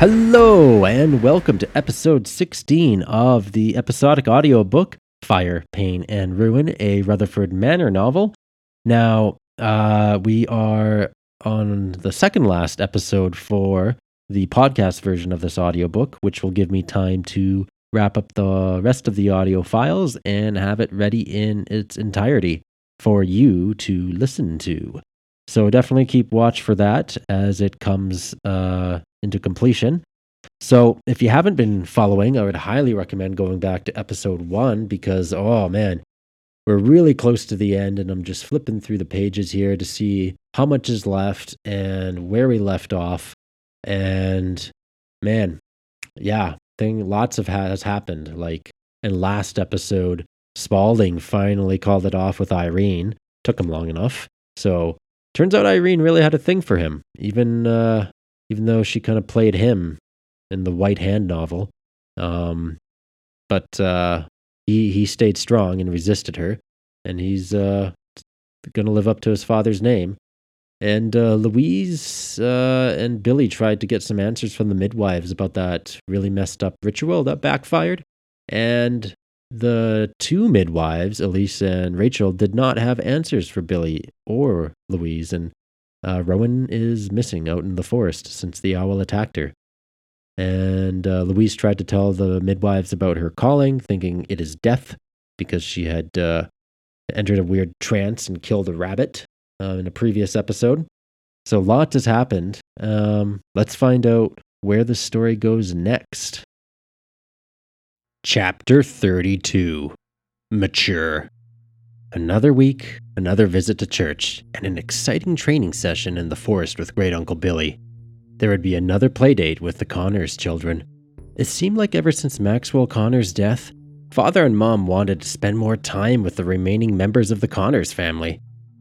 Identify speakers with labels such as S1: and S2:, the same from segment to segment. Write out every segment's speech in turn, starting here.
S1: Hello, and welcome to episode 16 of the episodic audiobook Fire, Pain, and Ruin, a Rutherford Manor novel. Now, uh, we are on the second last episode for the podcast version of this audiobook, which will give me time to wrap up the rest of the audio files and have it ready in its entirety for you to listen to. So definitely keep watch for that as it comes uh, into completion. So if you haven't been following, I would highly recommend going back to episode one because, oh man, we're really close to the end and I'm just flipping through the pages here to see how much is left and where we left off. And man, yeah, thing lots of has happened. Like in last episode, Spaulding finally called it off with Irene. Took him long enough. So turns out Irene really had a thing for him, even uh, even though she kind of played him in the White Hand novel. Um, but uh, he he stayed strong and resisted her, and he's uh, going to live up to his father's name. And uh, Louise uh, and Billy tried to get some answers from the midwives about that really messed up ritual that backfired. And the two midwives, Elise and Rachel, did not have answers for Billy or Louise. And uh, Rowan is missing out in the forest since the owl attacked her. And uh, Louise tried to tell the midwives about her calling, thinking it is death because she had uh, entered a weird trance and killed a rabbit uh, in a previous episode. So, lots has happened. Um, let's find out where the story goes next. Chapter 32 Mature. Another week, another visit to church, and an exciting training session in the forest with Great Uncle Billy. There would be another playdate with the Connors children. It seemed like ever since Maxwell Connor's death, Father and Mom wanted to spend more time with the remaining members of the Connors family.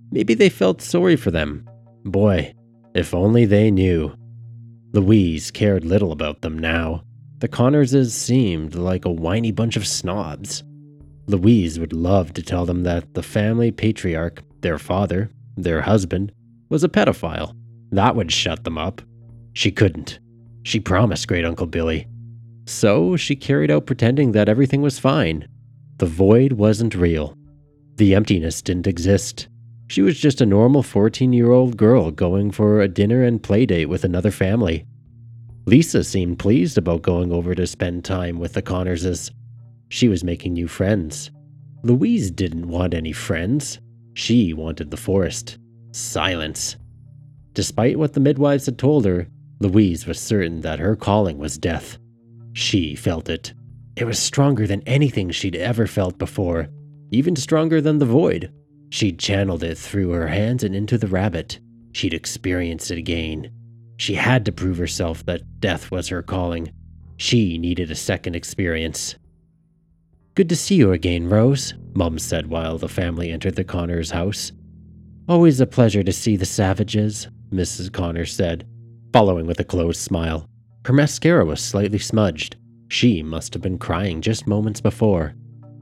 S1: Maybe they felt sorry for them. Boy, if only they knew. Louise cared little about them now. The Connorses seemed like a whiny bunch of snobs. Louise would love to tell them that the family patriarch, their father, their husband, was a pedophile. That would shut them up. She couldn't. She promised Great Uncle Billy. So she carried out pretending that everything was fine. The void wasn't real. The emptiness didn't exist. She was just a normal 14 year old girl going for a dinner and play date with another family. Lisa seemed pleased about going over to spend time with the Connorses. She was making new friends. Louise didn't want any friends. She wanted the forest. Silence. Despite what the midwives had told her, Louise was certain that her calling was death. She felt it. It was stronger than anything she'd ever felt before, even stronger than the void. She'd channeled it through her hands and into the rabbit. She'd experienced it again. She had to prove herself that death was her calling. She needed a second experience. Good to see you again, Rose, Mum said while the family entered the Connors house. Always a pleasure to see the savages, Mrs. Connors said following with a closed smile. Her mascara was slightly smudged. She must have been crying just moments before.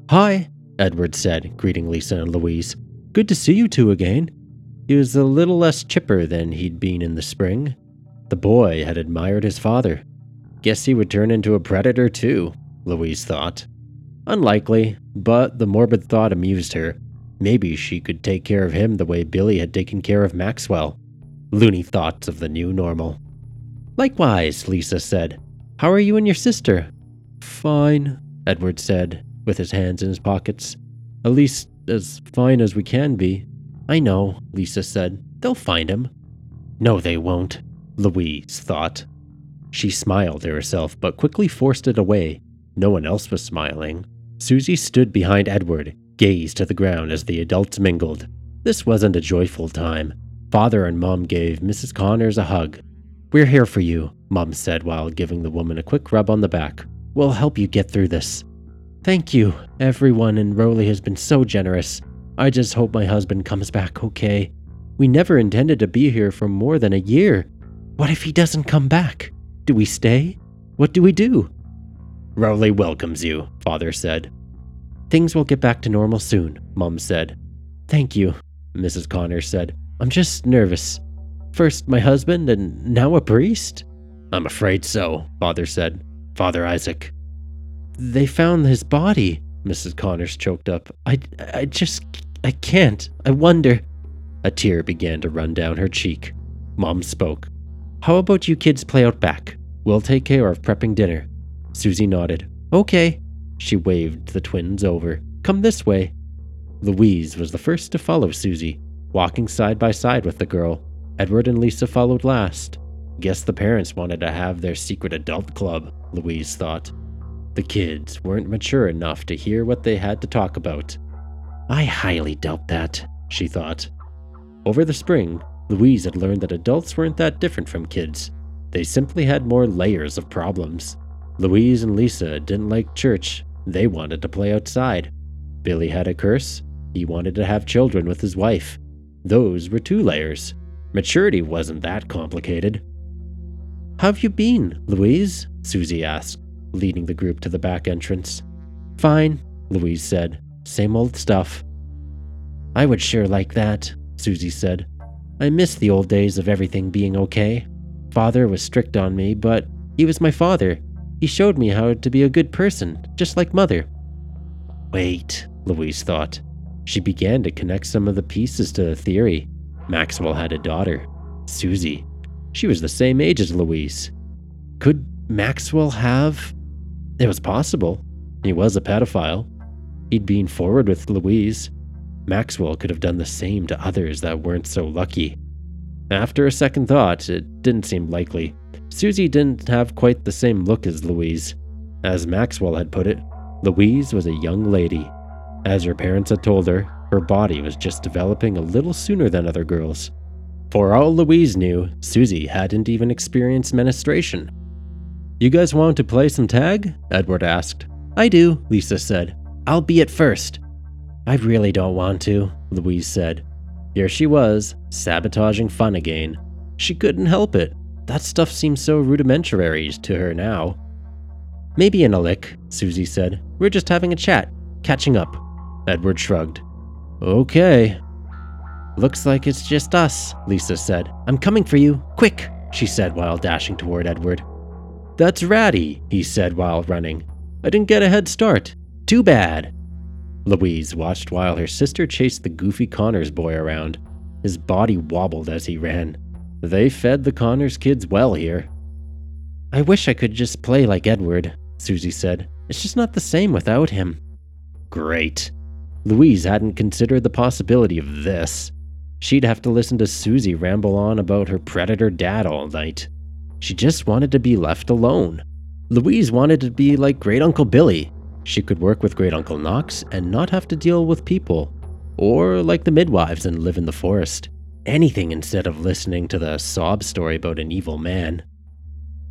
S1: Hi, Edward said, greeting Lisa and Louise. Good to see you two again. He was a little less chipper than he'd been in the spring. The boy had admired his father. Guess he would turn into a predator too, Louise thought. Unlikely, but the morbid thought amused her. Maybe she could take care of him the way Billy had taken care of Maxwell loony thoughts of the new normal. Likewise, Lisa said. How are you and your sister? Fine, Edward said, with his hands in his pockets. At least as fine as we can be. I know, Lisa said. They'll find him. No, they won't, Louise thought. She smiled to herself, but quickly forced it away. No one else was smiling. Susie stood behind Edward, gazed to the ground as the adults mingled. This wasn't a joyful time. Father and Mom gave Mrs. Connors a hug. We're here for you, Mom said while giving the woman a quick rub on the back. We'll help you get through this. Thank you. Everyone in Rowley has been so generous. I just hope my husband comes back okay. We never intended to be here for more than a year. What if he doesn't come back? Do we stay? What do we do? Rowley welcomes you, Father said. Things will get back to normal soon, Mom said. Thank you, Mrs. Connors said. I'm just nervous. First my husband, and now a priest? I'm afraid so, Father said. Father Isaac. They found his body, Mrs. Connors choked up. I, I just, I can't. I wonder. A tear began to run down her cheek. Mom spoke. How about you kids play out back? We'll take care of prepping dinner. Susie nodded. Okay. She waved the twins over. Come this way. Louise was the first to follow Susie, walking side by side with the girl. Edward and Lisa followed last. Guess the parents wanted to have their secret adult club, Louise thought. The kids weren't mature enough to hear what they had to talk about. I highly doubt that, she thought. Over the spring, Louise had learned that adults weren't that different from kids. They simply had more layers of problems. Louise and Lisa didn't like church, they wanted to play outside. Billy had a curse, he wanted to have children with his wife. Those were two layers. Maturity wasn't that complicated. How've you been, Louise? Susie asked, leading the group to the back entrance. Fine, Louise said. Same old stuff. I would sure like that, Susie said. I miss the old days of everything being okay. Father was strict on me, but he was my father. He showed me how to be a good person, just like Mother. Wait, Louise thought. She began to connect some of the pieces to the theory. Maxwell had a daughter, Susie. She was the same age as Louise. Could Maxwell have. It was possible. He was a pedophile. He'd been forward with Louise. Maxwell could have done the same to others that weren't so lucky. After a second thought, it didn't seem likely. Susie didn't have quite the same look as Louise. As Maxwell had put it, Louise was a young lady. As her parents had told her, her body was just developing a little sooner than other girls. For all Louise knew, Susie hadn't even experienced menstruation. You guys want to play some tag? Edward asked. I do, Lisa said. I'll be it first. I really don't want to, Louise said. Here she was, sabotaging fun again. She couldn't help it. That stuff seems so rudimentary to her now. Maybe in a lick, Susie said. We're just having a chat, catching up. Edward shrugged. Okay. Looks like it's just us, Lisa said. I'm coming for you. Quick, she said while dashing toward Edward. That's ratty, he said while running. I didn't get a head start. Too bad. Louise watched while her sister chased the goofy Connors boy around. His body wobbled as he ran. They fed the Connors kids well here. I wish I could just play like Edward, Susie said. It's just not the same without him. Great. Louise hadn't considered the possibility of this. She'd have to listen to Susie ramble on about her predator dad all night. She just wanted to be left alone. Louise wanted to be like Great Uncle Billy, she could work with Great Uncle Knox and not have to deal with people, or like the midwives and live in the forest. Anything instead of listening to the sob story about an evil man.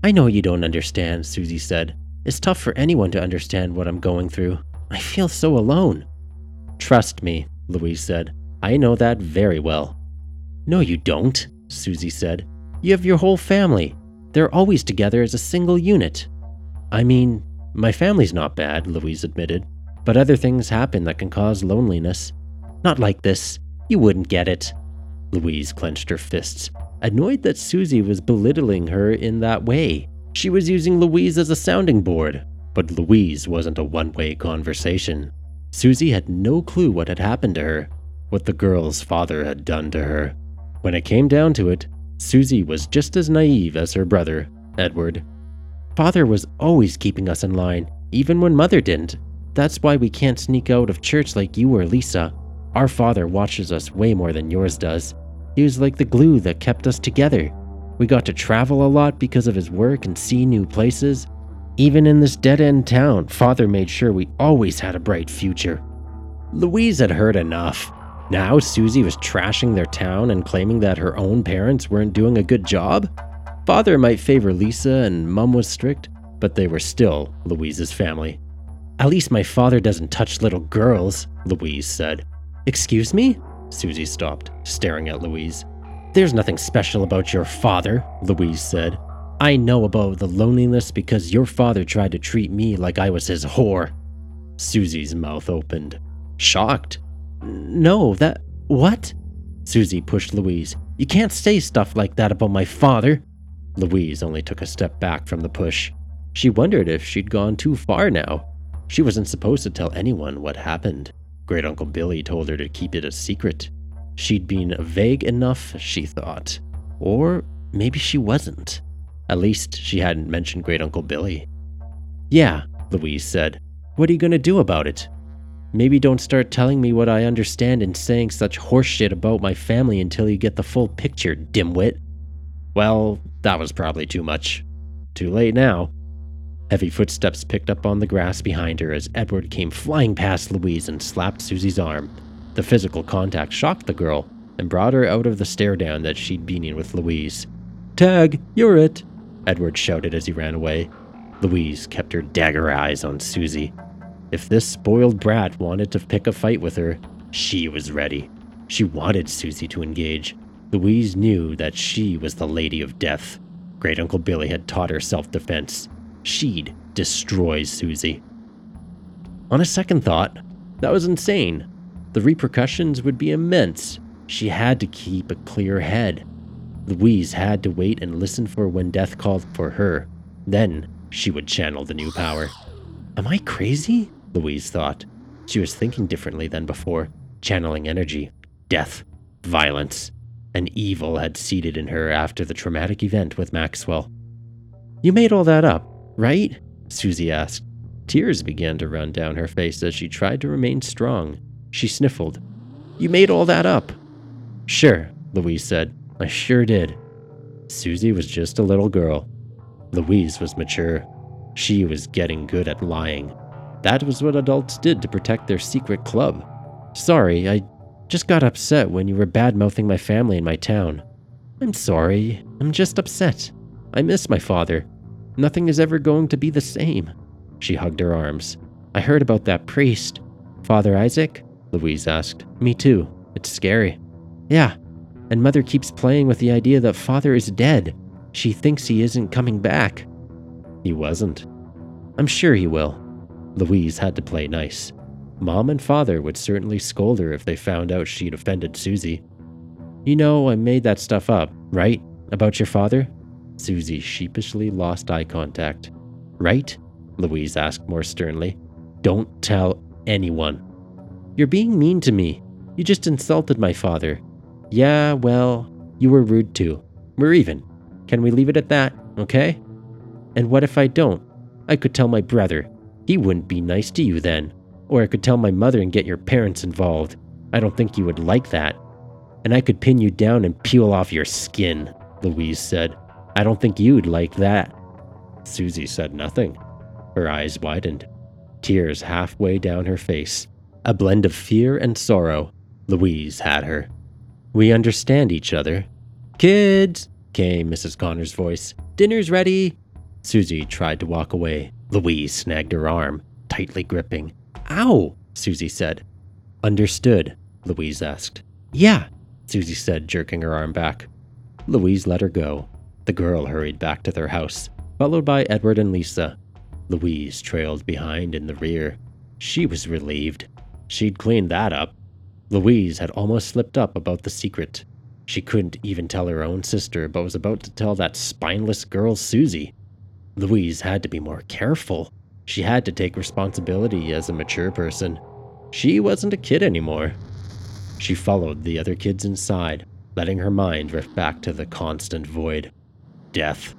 S1: I know you don't understand, Susie said. It's tough for anyone to understand what I'm going through. I feel so alone. Trust me, Louise said. I know that very well. No, you don't, Susie said. You have your whole family. They're always together as a single unit. I mean, my family's not bad, Louise admitted, but other things happen that can cause loneliness. Not like this. You wouldn't get it. Louise clenched her fists, annoyed that Susie was belittling her in that way. She was using Louise as a sounding board, but Louise wasn't a one way conversation. Susie had no clue what had happened to her, what the girl's father had done to her. When it came down to it, Susie was just as naive as her brother, Edward. Father was always keeping us in line, even when Mother didn't. That's why we can't sneak out of church like you or Lisa. Our father watches us way more than yours does. He was like the glue that kept us together. We got to travel a lot because of his work and see new places. Even in this dead end town, Father made sure we always had a bright future. Louise had heard enough. Now Susie was trashing their town and claiming that her own parents weren't doing a good job? Father might favor Lisa and Mum was strict, but they were still Louise's family. At least my father doesn't touch little girls, Louise said. Excuse me? Susie stopped, staring at Louise. There's nothing special about your father, Louise said. I know about the loneliness because your father tried to treat me like I was his whore. Susie's mouth opened. Shocked. No, that. What? Susie pushed Louise. You can't say stuff like that about my father. Louise only took a step back from the push. She wondered if she'd gone too far now. She wasn't supposed to tell anyone what happened. Great Uncle Billy told her to keep it a secret. She'd been vague enough, she thought. Or maybe she wasn't. At least she hadn't mentioned Great Uncle Billy. Yeah, Louise said. What are you going to do about it? Maybe don't start telling me what I understand and saying such horseshit about my family until you get the full picture, dimwit. Well, that was probably too much. Too late now. Heavy footsteps picked up on the grass behind her as Edward came flying past Louise and slapped Susie's arm. The physical contact shocked the girl and brought her out of the stare down that she'd been in with Louise. Tag, you're it, Edward shouted as he ran away. Louise kept her dagger eyes on Susie. If this spoiled brat wanted to pick a fight with her, she was ready. She wanted Susie to engage. Louise knew that she was the Lady of Death. Great Uncle Billy had taught her self defense. She'd destroy Susie. On a second thought, that was insane. The repercussions would be immense. She had to keep a clear head. Louise had to wait and listen for when death called for her. Then she would channel the new power. Am I crazy? Louise thought. She was thinking differently than before, channeling energy, death, violence. An evil had seeded in her after the traumatic event with Maxwell. You made all that up, right? Susie asked. Tears began to run down her face as she tried to remain strong. She sniffled. You made all that up. Sure, Louise said. I sure did. Susie was just a little girl. Louise was mature. She was getting good at lying. That was what adults did to protect their secret club. Sorry, I just got upset when you were bad mouthing my family in my town. I'm sorry. I'm just upset. I miss my father. Nothing is ever going to be the same. She hugged her arms. I heard about that priest. Father Isaac? Louise asked. Me too. It's scary. Yeah, and Mother keeps playing with the idea that Father is dead. She thinks he isn't coming back. He wasn't. I'm sure he will. Louise had to play nice. Mom and Father would certainly scold her if they found out she'd offended Susie. You know, I made that stuff up, right? About your father? Susie sheepishly lost eye contact. Right? Louise asked more sternly. Don't tell anyone. You're being mean to me. You just insulted my father. Yeah, well, you were rude too. We're even. Can we leave it at that, okay? And what if I don't? I could tell my brother. He wouldn't be nice to you then. Or I could tell my mother and get your parents involved. I don't think you would like that. And I could pin you down and peel off your skin, Louise said. I don't think you'd like that. Susie said nothing. Her eyes widened, tears halfway down her face. A blend of fear and sorrow. Louise had her. We understand each other. Kids, came Mrs. Connor's voice. Dinner's ready. Susie tried to walk away. Louise snagged her arm, tightly gripping. Ow, Susie said. Understood, Louise asked. Yeah, Susie said, jerking her arm back. Louise let her go. The girl hurried back to their house, followed by Edward and Lisa. Louise trailed behind in the rear. She was relieved. She'd cleaned that up. Louise had almost slipped up about the secret. She couldn't even tell her own sister, but was about to tell that spineless girl Susie. Louise had to be more careful. She had to take responsibility as a mature person. She wasn't a kid anymore. She followed the other kids inside, letting her mind drift back to the constant void. Death.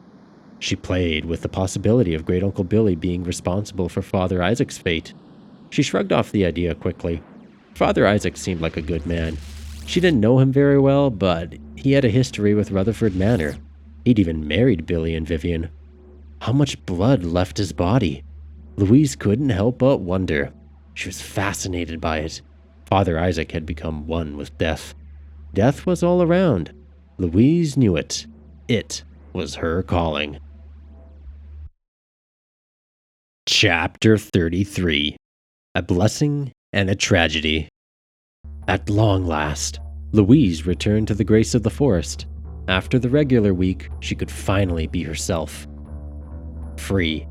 S1: She played with the possibility of Great Uncle Billy being responsible for Father Isaac's fate. She shrugged off the idea quickly. Father Isaac seemed like a good man. She didn't know him very well, but he had a history with Rutherford Manor. He'd even married Billy and Vivian. How much blood left his body? Louise couldn't help but wonder. She was fascinated by it. Father Isaac had become one with death. Death was all around. Louise knew it. It was her calling. Chapter 33 A Blessing and a tragedy. At long last, Louise returned to the grace of the forest. After the regular week, she could finally be herself. Free.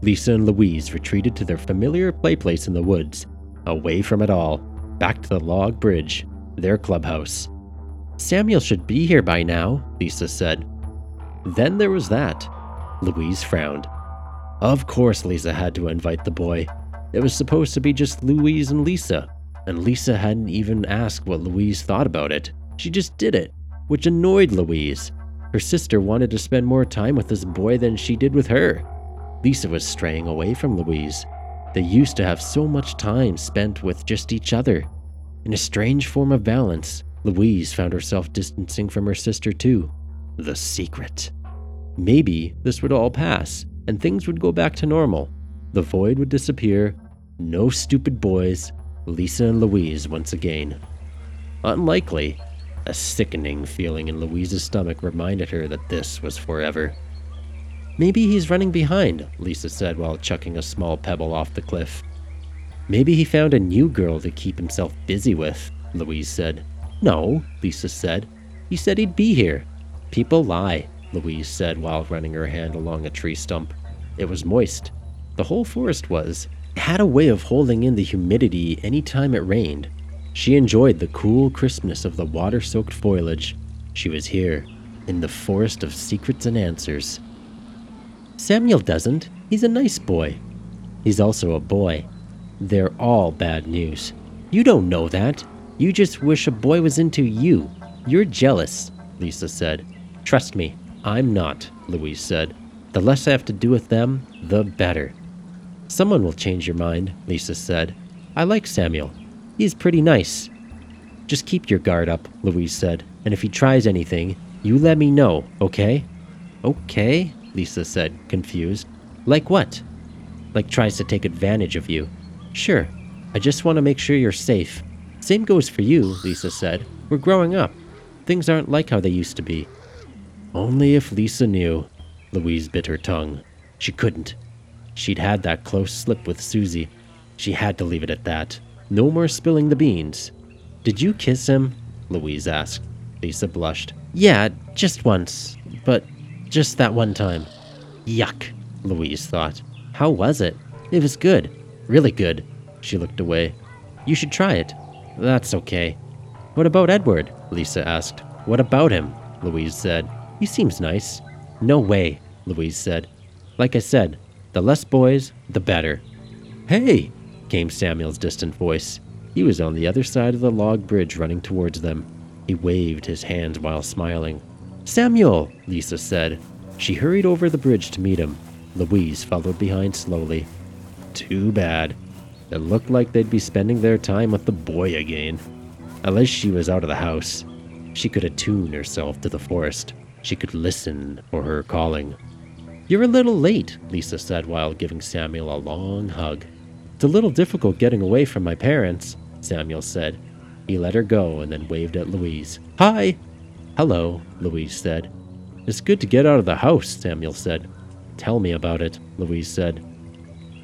S1: Lisa and Louise retreated to their familiar playplace in the woods, away from it all, back to the log bridge, their clubhouse. Samuel should be here by now, Lisa said. Then there was that. Louise frowned. Of course, Lisa had to invite the boy. It was supposed to be just Louise and Lisa, and Lisa hadn't even asked what Louise thought about it. She just did it, which annoyed Louise. Her sister wanted to spend more time with this boy than she did with her. Lisa was straying away from Louise. They used to have so much time spent with just each other. In a strange form of balance, Louise found herself distancing from her sister too. The secret. Maybe this would all pass and things would go back to normal. The void would disappear. No stupid boys. Lisa and Louise once again. Unlikely. A sickening feeling in Louise's stomach reminded her that this was forever. Maybe he's running behind, Lisa said while chucking a small pebble off the cliff. Maybe he found a new girl to keep himself busy with, Louise said. No, Lisa said. He said he'd be here. People lie, Louise said while running her hand along a tree stump. It was moist. The whole forest was. It had a way of holding in the humidity any time it rained. She enjoyed the cool crispness of the water soaked foliage. She was here, in the forest of secrets and answers. Samuel doesn't. He's a nice boy. He's also a boy. They're all bad news. You don't know that. You just wish a boy was into you. You're jealous, Lisa said. Trust me, I'm not, Louise said. The less I have to do with them, the better. Someone will change your mind, Lisa said. I like Samuel. He's pretty nice. Just keep your guard up, Louise said, and if he tries anything, you let me know, okay? Okay, Lisa said, confused. Like what? Like tries to take advantage of you. Sure, I just want to make sure you're safe. Same goes for you, Lisa said. We're growing up. Things aren't like how they used to be. Only if Lisa knew. Louise bit her tongue. She couldn't. She'd had that close slip with Susie. She had to leave it at that. No more spilling the beans. Did you kiss him? Louise asked. Lisa blushed. Yeah, just once. But just that one time. Yuck, Louise thought. How was it? It was good. Really good. She looked away. You should try it. That's okay. What about Edward? Lisa asked. What about him? Louise said. He seems nice. No way, Louise said. Like I said, the less boys, the better. Hey, came Samuel's distant voice. He was on the other side of the log bridge running towards them. He waved his hands while smiling. Samuel, Lisa said. She hurried over the bridge to meet him. Louise followed behind slowly. Too bad. It looked like they'd be spending their time with the boy again. Unless she was out of the house. She could attune herself to the forest. She could listen for her calling. You're a little late, Lisa said while giving Samuel a long hug. It's a little difficult getting away from my parents, Samuel said. He let her go and then waved at Louise. Hi! Hello, Louise said. It's good to get out of the house, Samuel said. Tell me about it, Louise said.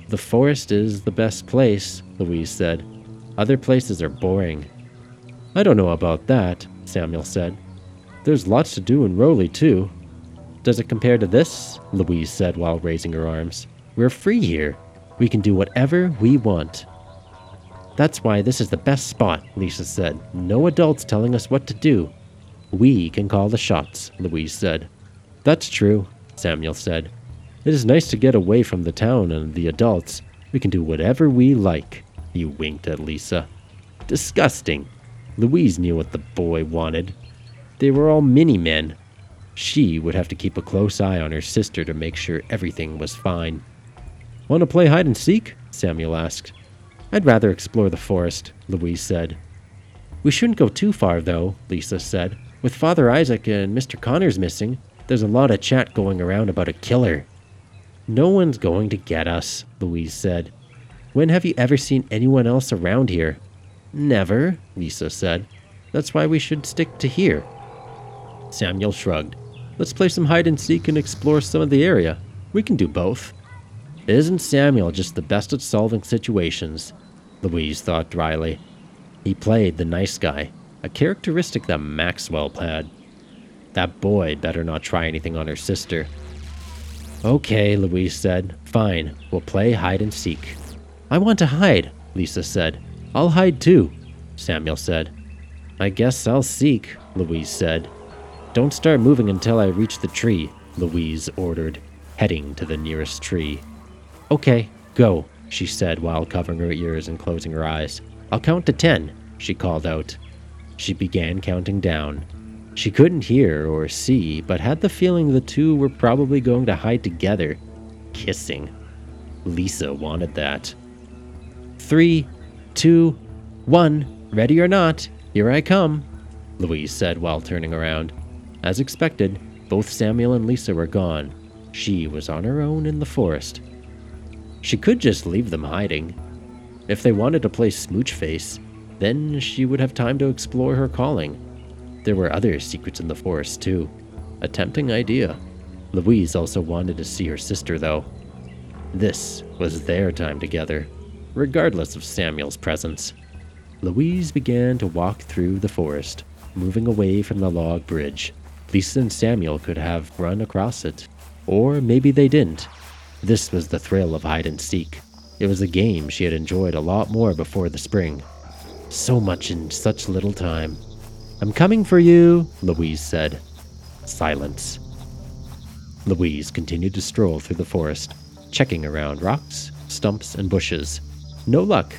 S1: The forest is the best place, Louise said. Other places are boring. I don't know about that, Samuel said. There's lots to do in Rowley, too. Does it compare to this? Louise said while raising her arms. We're free here. We can do whatever we want. That's why this is the best spot, Lisa said. No adults telling us what to do. We can call the shots, Louise said. That's true, Samuel said. It is nice to get away from the town and the adults. We can do whatever we like. He winked at Lisa. Disgusting. Louise knew what the boy wanted. They were all mini men. She would have to keep a close eye on her sister to make sure everything was fine. Want to play hide and seek? Samuel asked. I'd rather explore the forest, Louise said. We shouldn't go too far, though, Lisa said. With Father Isaac and Mr. Connors missing, there's a lot of chat going around about a killer. No one's going to get us, Louise said. When have you ever seen anyone else around here? Never, Lisa said. That's why we should stick to here. Samuel shrugged. Let's play some hide and seek and explore some of the area. We can do both. Isn't Samuel just the best at solving situations? Louise thought dryly. He played the nice guy, a characteristic that Maxwell had. That boy better not try anything on her sister. Okay, Louise said. Fine, we'll play hide and seek. I want to hide, Lisa said. I'll hide too, Samuel said. I guess I'll seek, Louise said. Don't start moving until I reach the tree, Louise ordered, heading to the nearest tree. Okay, go, she said while covering her ears and closing her eyes. I'll count to ten, she called out. She began counting down. She couldn't hear or see, but had the feeling the two were probably going to hide together, kissing. Lisa wanted that. Three, two, one, ready or not, here I come, Louise said while turning around. As expected, both Samuel and Lisa were gone. She was on her own in the forest. She could just leave them hiding. If they wanted to play smooch face, then she would have time to explore her calling. There were other secrets in the forest, too. A tempting idea. Louise also wanted to see her sister, though. This was their time together, regardless of Samuel's presence. Louise began to walk through the forest, moving away from the log bridge. Lisa and Samuel could have run across it, or maybe they didn't. This was the thrill of hide and seek. It was a game she had enjoyed a lot more before the spring. So much in such little time. I'm coming for you, Louise said. Silence. Louise continued to stroll through the forest, checking around rocks, stumps, and bushes. No luck.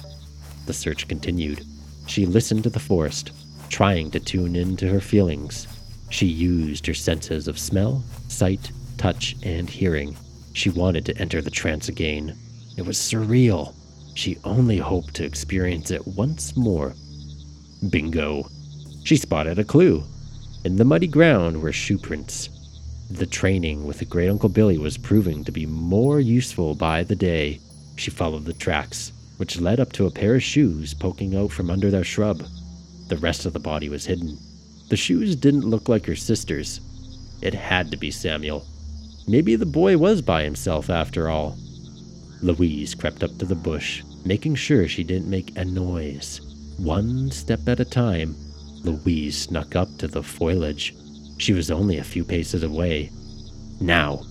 S1: The search continued. She listened to the forest, trying to tune into her feelings. She used her senses of smell, sight, touch, and hearing. She wanted to enter the trance again. It was surreal. She only hoped to experience it once more. Bingo. She spotted a clue. In the muddy ground were shoe prints. The training with great Uncle Billy was proving to be more useful by the day. She followed the tracks, which led up to a pair of shoes poking out from under their shrub. The rest of the body was hidden. The shoes didn't look like her sister's. It had to be Samuel. Maybe the boy was by himself after all. Louise crept up to the bush, making sure she didn't make a noise. One step at a time, Louise snuck up to the foliage. She was only a few paces away. Now,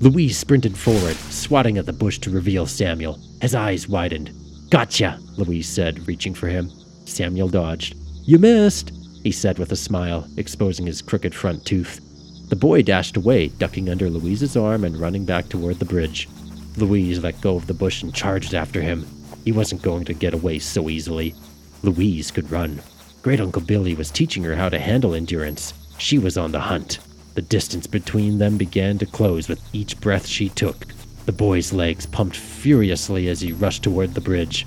S1: Louise sprinted forward, swatting at the bush to reveal Samuel. His eyes widened. Gotcha, Louise said, reaching for him. Samuel dodged. You missed, he said with a smile, exposing his crooked front tooth. The boy dashed away, ducking under Louise's arm and running back toward the bridge. Louise let go of the bush and charged after him. He wasn't going to get away so easily. Louise could run. Great Uncle Billy was teaching her how to handle endurance. She was on the hunt. The distance between them began to close with each breath she took. The boy's legs pumped furiously as he rushed toward the bridge.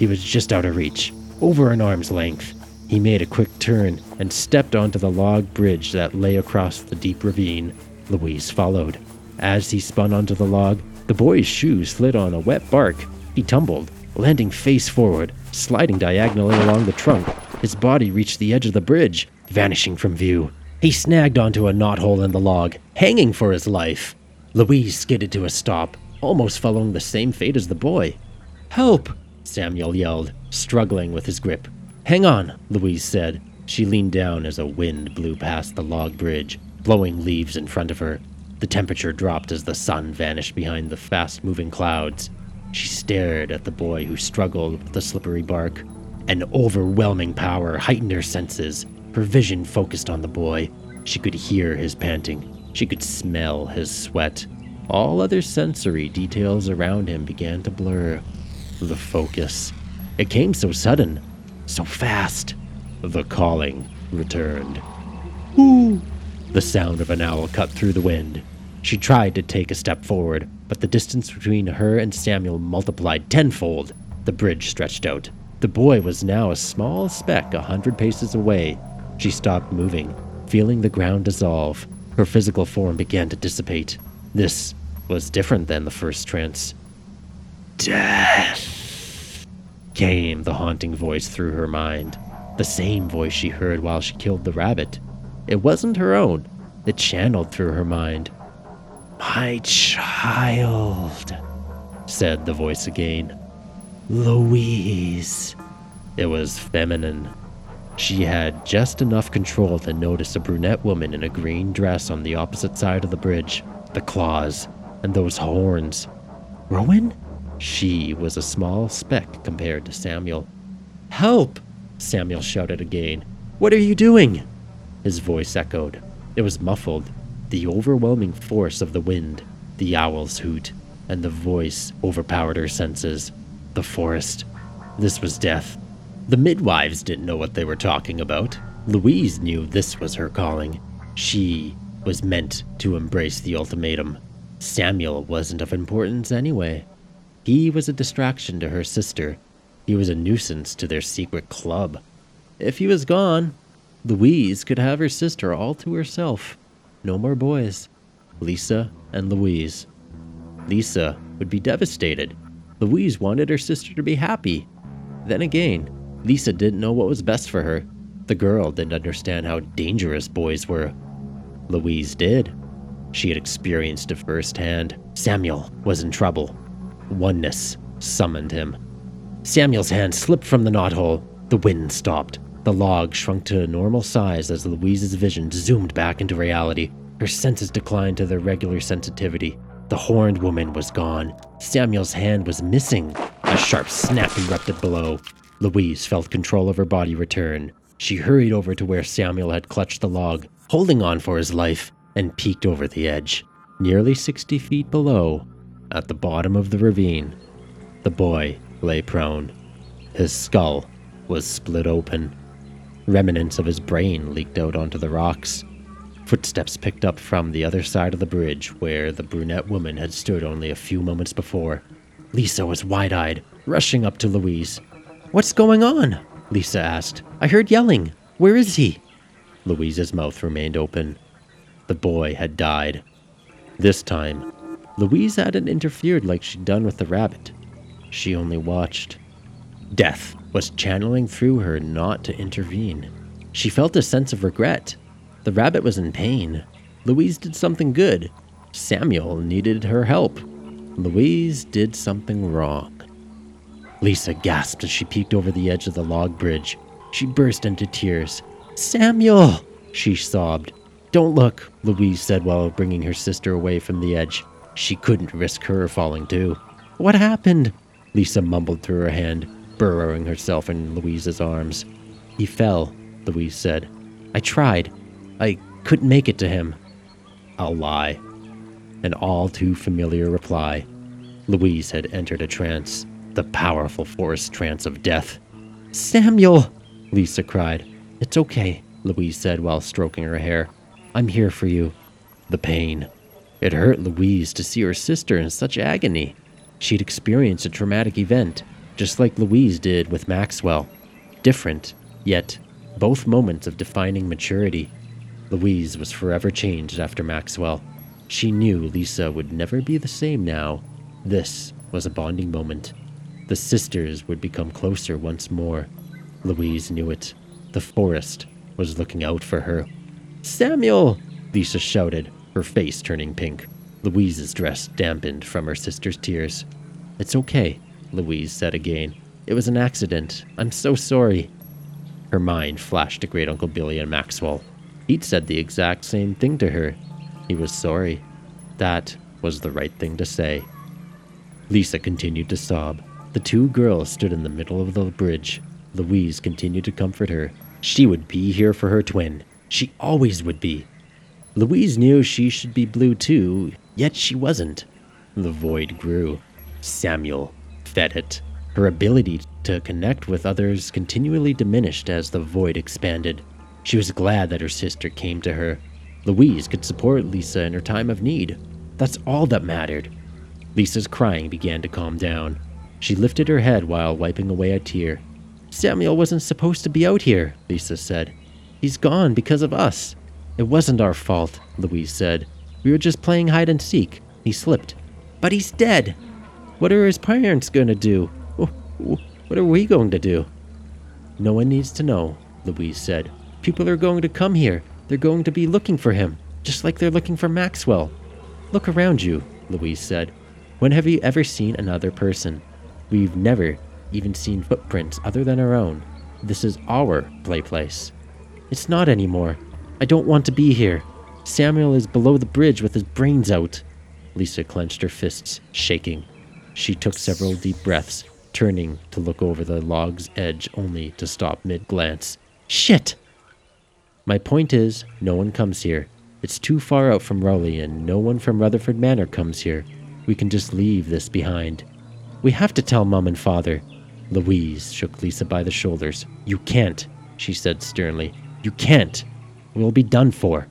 S1: He was just out of reach, over an arm's length. He made a quick turn and stepped onto the log bridge that lay across the deep ravine. Louise followed. As he spun onto the log, the boy's shoe slid on a wet bark. He tumbled, landing face forward, sliding diagonally along the trunk. His body reached the edge of the bridge, vanishing from view. He snagged onto a knothole in the log, hanging for his life. Louise skidded to a stop, almost following the same fate as the boy. Help! Samuel yelled, struggling with his grip. Hang on, Louise said. She leaned down as a wind blew past the log bridge, blowing leaves in front of her. The temperature dropped as the sun vanished behind the fast moving clouds. She stared at the boy who struggled with the slippery bark. An overwhelming power heightened her senses. Her vision focused on the boy. She could hear his panting. She could smell his sweat. All other sensory details around him began to blur. The focus. It came so sudden. So fast. The calling returned. Ooh! The sound of an owl cut through the wind. She tried to take a step forward, but the distance between her and Samuel multiplied tenfold. The bridge stretched out. The boy was now a small speck a hundred paces away. She stopped moving, feeling the ground dissolve. Her physical form began to dissipate. This was different than the first trance. Death! came the haunting voice through her mind. The same voice she heard while she killed the rabbit. It wasn't her own, it channeled through her mind. My child, said the voice again. Louise. It was feminine. She had just enough control to notice a brunette woman in a green dress on the opposite side of the bridge, the claws, and those horns. Rowan? She was a small speck compared to Samuel. Help! Samuel shouted again. What are you doing? His voice echoed. It was muffled. The overwhelming force of the wind, the owl's hoot, and the voice overpowered her senses. The forest. This was death. The midwives didn't know what they were talking about. Louise knew this was her calling. She was meant to embrace the ultimatum. Samuel wasn't of importance anyway. He was a distraction to her sister. He was a nuisance to their secret club. If he was gone, Louise could have her sister all to herself. No more boys. Lisa and Louise. Lisa would be devastated. Louise wanted her sister to be happy. Then again, Lisa didn't know what was best for her. The girl didn't understand how dangerous boys were. Louise did. She had experienced it firsthand. Samuel was in trouble. Oneness summoned him. Samuel's hand slipped from the knothole. The wind stopped. The log shrunk to a normal size as Louise's vision zoomed back into reality. Her senses declined to their regular sensitivity. The horned woman was gone. Samuel's hand was missing. A sharp snap erupted below. Louise felt control of her body return. She hurried over to where Samuel had clutched the log, holding on for his life, and peeked over the edge. Nearly 60 feet below, at the bottom of the ravine, the boy lay prone. His skull was split open. Remnants of his brain leaked out onto the rocks. Footsteps picked up from the other side of the bridge where the brunette woman had stood only a few moments before. Lisa was wide eyed, rushing up to Louise. What's going on? Lisa asked. I heard yelling. Where is he? Louise's mouth remained open. The boy had died. This time, Louise hadn't interfered like she'd done with the rabbit. She only watched. Death was channeling through her not to intervene. She felt a sense of regret. The rabbit was in pain. Louise did something good. Samuel needed her help. Louise did something wrong. Lisa gasped as she peeked over the edge of the log bridge. She burst into tears. Samuel! She sobbed. Don't look, Louise said while bringing her sister away from the edge. She couldn't risk her falling too. What happened? Lisa mumbled through her hand, burrowing herself in Louise's arms. He fell, Louise said. I tried. I couldn't make it to him. I'll lie. An all too familiar reply. Louise had entered a trance, the powerful forest trance of death. Samuel! Lisa cried. It's okay, Louise said while stroking her hair. I'm here for you. The pain. It hurt Louise to see her sister in such agony. She'd experienced a traumatic event, just like Louise did with Maxwell. Different, yet both moments of defining maturity. Louise was forever changed after Maxwell. She knew Lisa would never be the same now. This was a bonding moment. The sisters would become closer once more. Louise knew it. The forest was looking out for her. Samuel! Lisa shouted, her face turning pink. Louise's dress dampened from her sister's tears. It's okay, Louise said again. It was an accident. I'm so sorry. Her mind flashed to Great Uncle Billy and Maxwell. He'd said the exact same thing to her. He was sorry. That was the right thing to say. Lisa continued to sob. The two girls stood in the middle of the bridge. Louise continued to comfort her. She would be here for her twin. She always would be. Louise knew she should be blue too, yet she wasn't. The void grew. Samuel fed it. Her ability to connect with others continually diminished as the void expanded. She was glad that her sister came to her. Louise could support Lisa in her time of need. That's all that mattered. Lisa's crying began to calm down. She lifted her head while wiping away a tear. Samuel wasn't supposed to be out here, Lisa said. He's gone because of us. It wasn't our fault, Louise said. We were just playing hide and seek. He slipped. But he's dead. What are his parents going to do? What are we going to do? No one needs to know, Louise said. People are going to come here. They're going to be looking for him, just like they're looking for Maxwell. Look around you, Louise said. When have you ever seen another person? We've never even seen footprints other than our own. This is our play place. It's not anymore. I don't want to be here. Samuel is below the bridge with his brains out. Lisa clenched her fists, shaking. She took several deep breaths, turning to look over the log's edge only to stop mid glance. Shit! My point is, no one comes here. It's too far out from Rowley, and no one from Rutherford Manor comes here. We can just leave this behind. We have to tell Mum and Father. Louise shook Lisa by the shoulders. You can't, she said sternly. You can't. We'll be done for.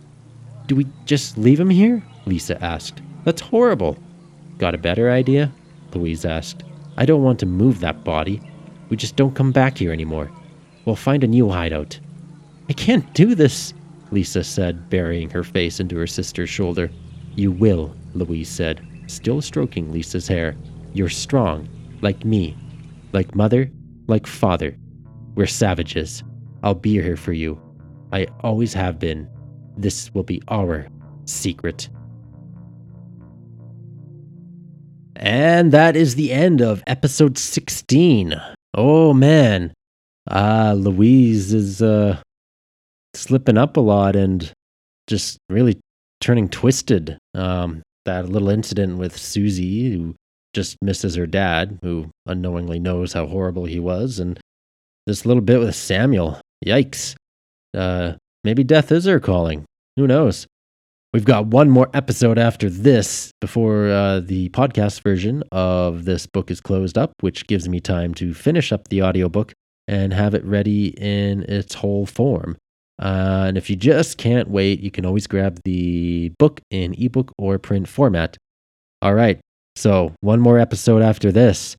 S1: Do we just leave him here? Lisa asked. That's horrible. Got a better idea? Louise asked. I don't want to move that body. We just don't come back here anymore. We'll find a new hideout. I can't do this, Lisa said, burying her face into her sister's shoulder. You will, Louise said, still stroking Lisa's hair. You're strong, like me, like mother, like father. We're savages. I'll be here for you. I always have been. This will be our secret. And that is the end of episode 16. Oh man. Uh Louise is uh slipping up a lot and just really turning twisted. Um that little incident with Susie who just misses her dad, who unknowingly knows how horrible he was, and this little bit with Samuel. Yikes. Uh, maybe death is her calling. Who knows? We've got one more episode after this before uh, the podcast version of this book is closed up, which gives me time to finish up the audiobook and have it ready in its whole form. Uh, and if you just can't wait, you can always grab the book in ebook or print format. All right, so, one more episode after this.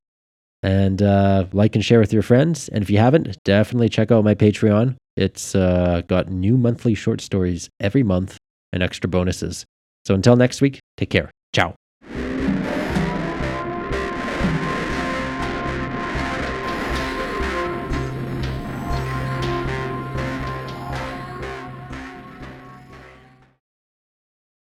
S1: And uh, like and share with your friends. And if you haven't, definitely check out my Patreon. It's uh, got new monthly short stories every month and extra bonuses. So until next week, take care. Ciao.